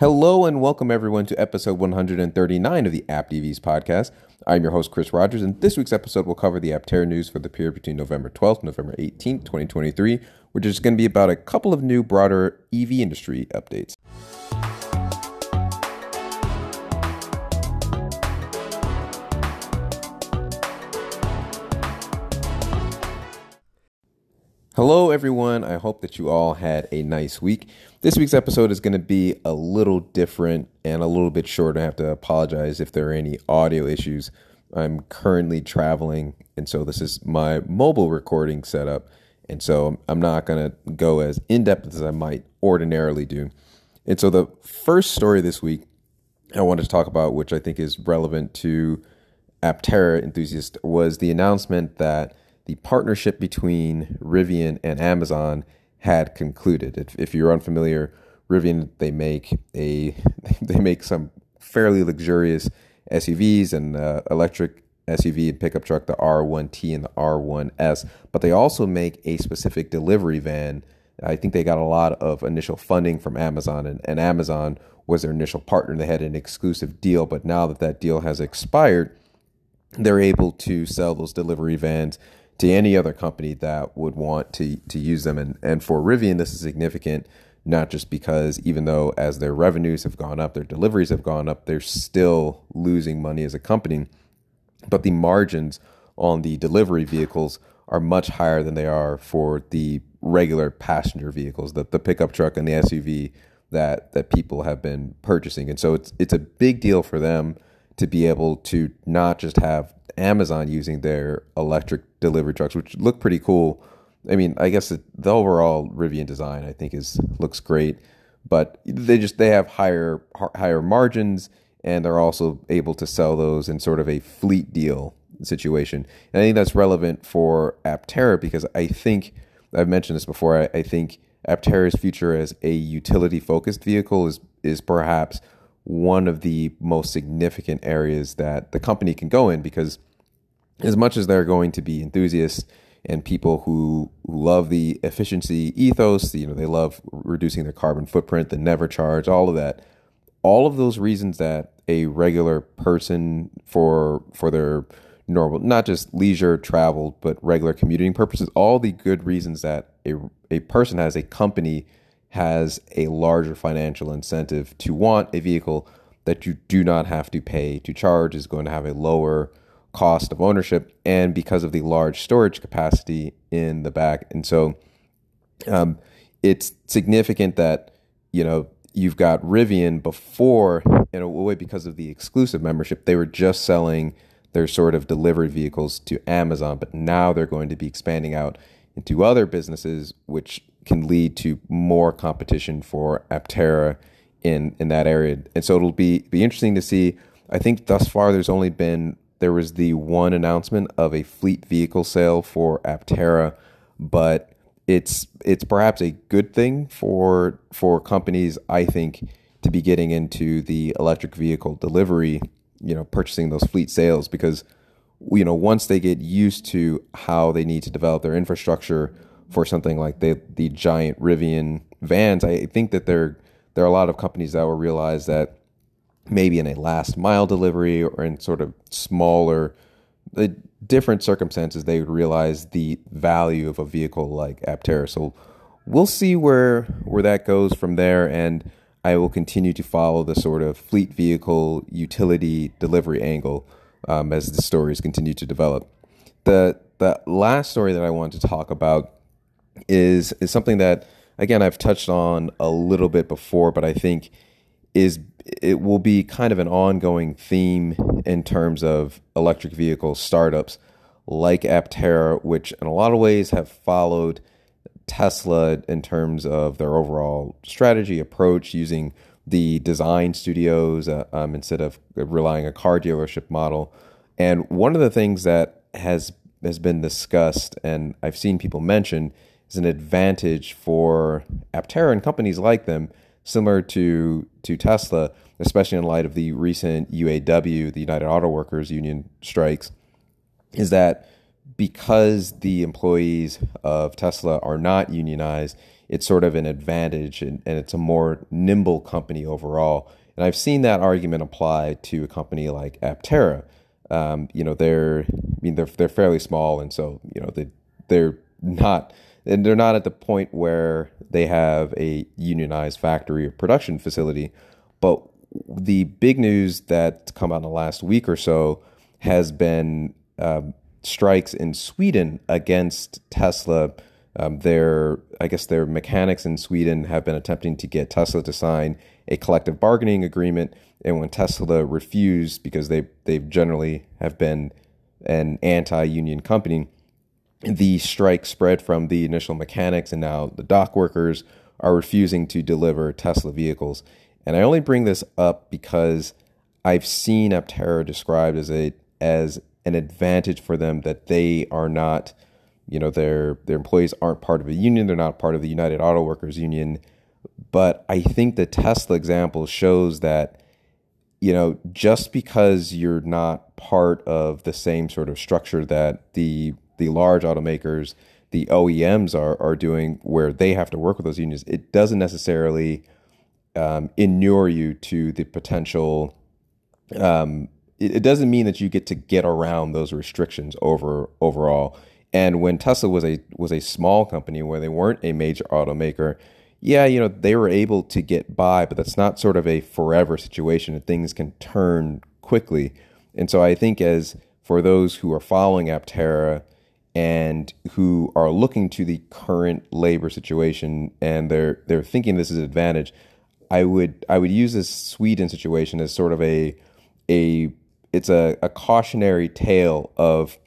Hello and welcome everyone to episode 139 of the Apt EVs podcast. I'm your host Chris Rogers, and this week's episode will cover the Aptera news for the period between November 12th and November 18th, 2023, which is going to be about a couple of new broader EV industry updates. Hello, everyone. I hope that you all had a nice week. This week's episode is going to be a little different and a little bit short. I have to apologize if there are any audio issues. I'm currently traveling, and so this is my mobile recording setup. And so I'm not going to go as in depth as I might ordinarily do. And so the first story this week I wanted to talk about, which I think is relevant to Aptera enthusiasts, was the announcement that the partnership between Rivian and Amazon had concluded. If, if you're unfamiliar, Rivian they make a they make some fairly luxurious SUVs and uh, electric SUV and pickup truck, the R1T and the R1S, but they also make a specific delivery van. I think they got a lot of initial funding from Amazon, and, and Amazon was their initial partner. They had an exclusive deal, but now that that deal has expired, they're able to sell those delivery vans to any other company that would want to to use them. And and for Rivian, this is significant, not just because even though as their revenues have gone up, their deliveries have gone up, they're still losing money as a company, but the margins on the delivery vehicles are much higher than they are for the regular passenger vehicles, the, the pickup truck and the SUV that that people have been purchasing. And so it's it's a big deal for them to be able to not just have Amazon using their electric delivery trucks, which look pretty cool. I mean, I guess it, the overall Rivian design I think is looks great, but they just they have higher higher margins and they're also able to sell those in sort of a fleet deal situation. And I think that's relevant for Aptera because I think I've mentioned this before. I, I think Aptera's future as a utility focused vehicle is is perhaps one of the most significant areas that the company can go in because as much as they're going to be enthusiasts and people who, who love the efficiency ethos, you know, they love reducing their carbon footprint, the never charge, all of that, all of those reasons that a regular person for for their normal, not just leisure travel, but regular commuting purposes, all the good reasons that a a person has, a company has a larger financial incentive to want a vehicle that you do not have to pay to charge is going to have a lower cost of ownership and because of the large storage capacity in the back. And so um, it's significant that, you know, you've got Rivian before, in a way, because of the exclusive membership, they were just selling their sort of delivery vehicles to Amazon, but now they're going to be expanding out into other businesses, which can lead to more competition for Aptera in in that area. And so it'll be be interesting to see. I think thus far there's only been there was the one announcement of a fleet vehicle sale for Aptera, but it's it's perhaps a good thing for for companies I think to be getting into the electric vehicle delivery, you know, purchasing those fleet sales because you know once they get used to how they need to develop their infrastructure for something like the the giant Rivian vans, I think that there there are a lot of companies that will realize that maybe in a last mile delivery or in sort of smaller different circumstances they would realize the value of a vehicle like Aptera. So we'll see where where that goes from there and I will continue to follow the sort of fleet vehicle utility delivery angle um, as the stories continue to develop. The the last story that I want to talk about is is something that again I've touched on a little bit before, but I think is it will be kind of an ongoing theme in terms of electric vehicle startups like Aptera, which in a lot of ways have followed Tesla in terms of their overall strategy approach using the design studios uh, um, instead of relying a car dealership model. And one of the things that has has been discussed and I've seen people mention is an advantage for Aptera and companies like them similar to to Tesla, especially in light of the recent UAW, the United Auto Workers Union strikes, is that because the employees of Tesla are not unionized, it's sort of an advantage and, and it's a more nimble company overall. And I've seen that argument apply to a company like Aptera. Um, you know, they're I mean they're they're fairly small, and so you know they they're not and they're not at the point where they have a unionized factory or production facility. But the big news that's come out in the last week or so has been um, strikes in Sweden against Tesla. Um, their, I guess, their mechanics in Sweden have been attempting to get Tesla to sign a collective bargaining agreement, and when Tesla refused, because they they generally have been an anti-union company, the strike spread from the initial mechanics, and now the dock workers are refusing to deliver Tesla vehicles. And I only bring this up because I've seen Aptera described as a as an advantage for them that they are not, you know, their their employees aren't part of a union, they're not part of the United Auto Workers Union. But I think the Tesla example shows that, you know, just because you're not part of the same sort of structure that the the large automakers, the OEMs are are doing, where they have to work with those unions, it doesn't necessarily um, inure you to the potential um, it, it doesn't mean that you get to get around those restrictions over overall. And when Tesla was a was a small company where they weren't a major automaker, yeah, you know, they were able to get by, but that's not sort of a forever situation and things can turn quickly. And so I think as for those who are following Aptera and who are looking to the current labor situation and they're they're thinking this is an advantage, I would I would use this Sweden situation as sort of a a it's a, a cautionary tale of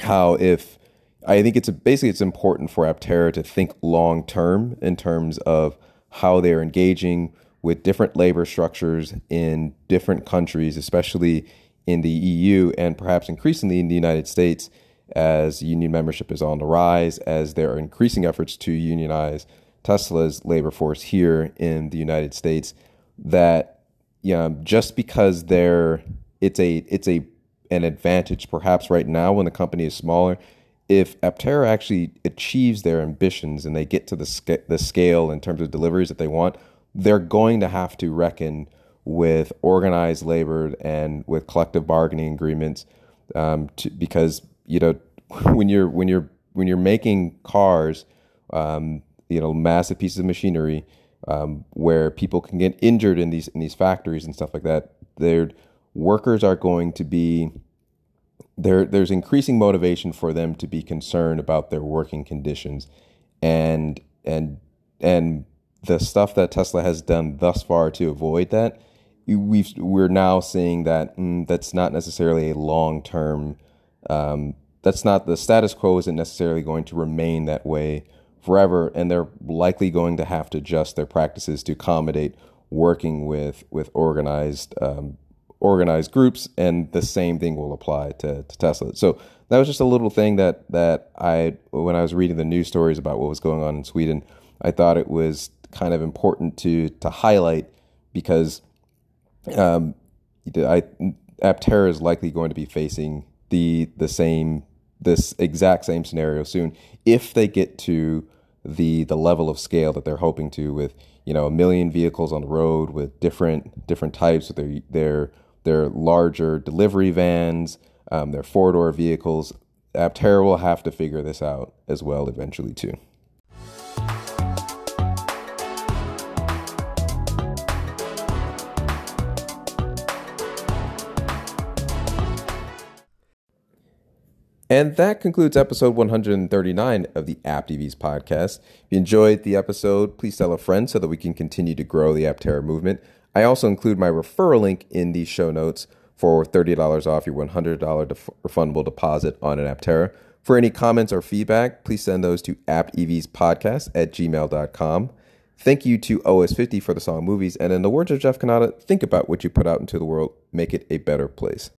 how if I think it's a, basically it's important for Aptera to think long term in terms of how they're engaging with different labor structures in different countries, especially in the EU and perhaps increasingly in the United States as union membership is on the rise, as there are increasing efforts to unionize Tesla's labor force here in the United States. That you know, just because they're it's a it's a an advantage perhaps right now when the company is smaller. If Aptera actually achieves their ambitions and they get to the sc- the scale in terms of deliveries that they want, they're going to have to reckon with organized labor and with collective bargaining agreements um, to, because you know when you're when you're when you're making cars, um, you know, massive pieces of machinery um, where people can get injured in these in these factories and stuff like that. They're workers are going to be there there's increasing motivation for them to be concerned about their working conditions and and and the stuff that Tesla has done thus far to avoid that we've we're now seeing that mm, that's not necessarily a long term um, that's not the status quo isn't necessarily going to remain that way forever and they're likely going to have to adjust their practices to accommodate working with with organized um, organized groups, and the same thing will apply to, to Tesla. So that was just a little thing that that I when I was reading the news stories about what was going on in Sweden, I thought it was kind of important to to highlight because um, I Aptera is likely going to be facing the the same this exact same scenario soon if they get to the the level of scale that they're hoping to with you know a million vehicles on the road with different different types of their their their larger delivery vans, um, their four door vehicles. Aptera will have to figure this out as well eventually too. And that concludes episode 139 of the Apt EVs podcast. If you enjoyed the episode, please tell a friend so that we can continue to grow the Aptera movement. I also include my referral link in the show notes for $30 off your $100 def- refundable deposit on an Aptera. For any comments or feedback, please send those to aptevspodcast at gmail.com. Thank you to OS50 for the song Movies. And in the words of Jeff Cannata, think about what you put out into the world, make it a better place.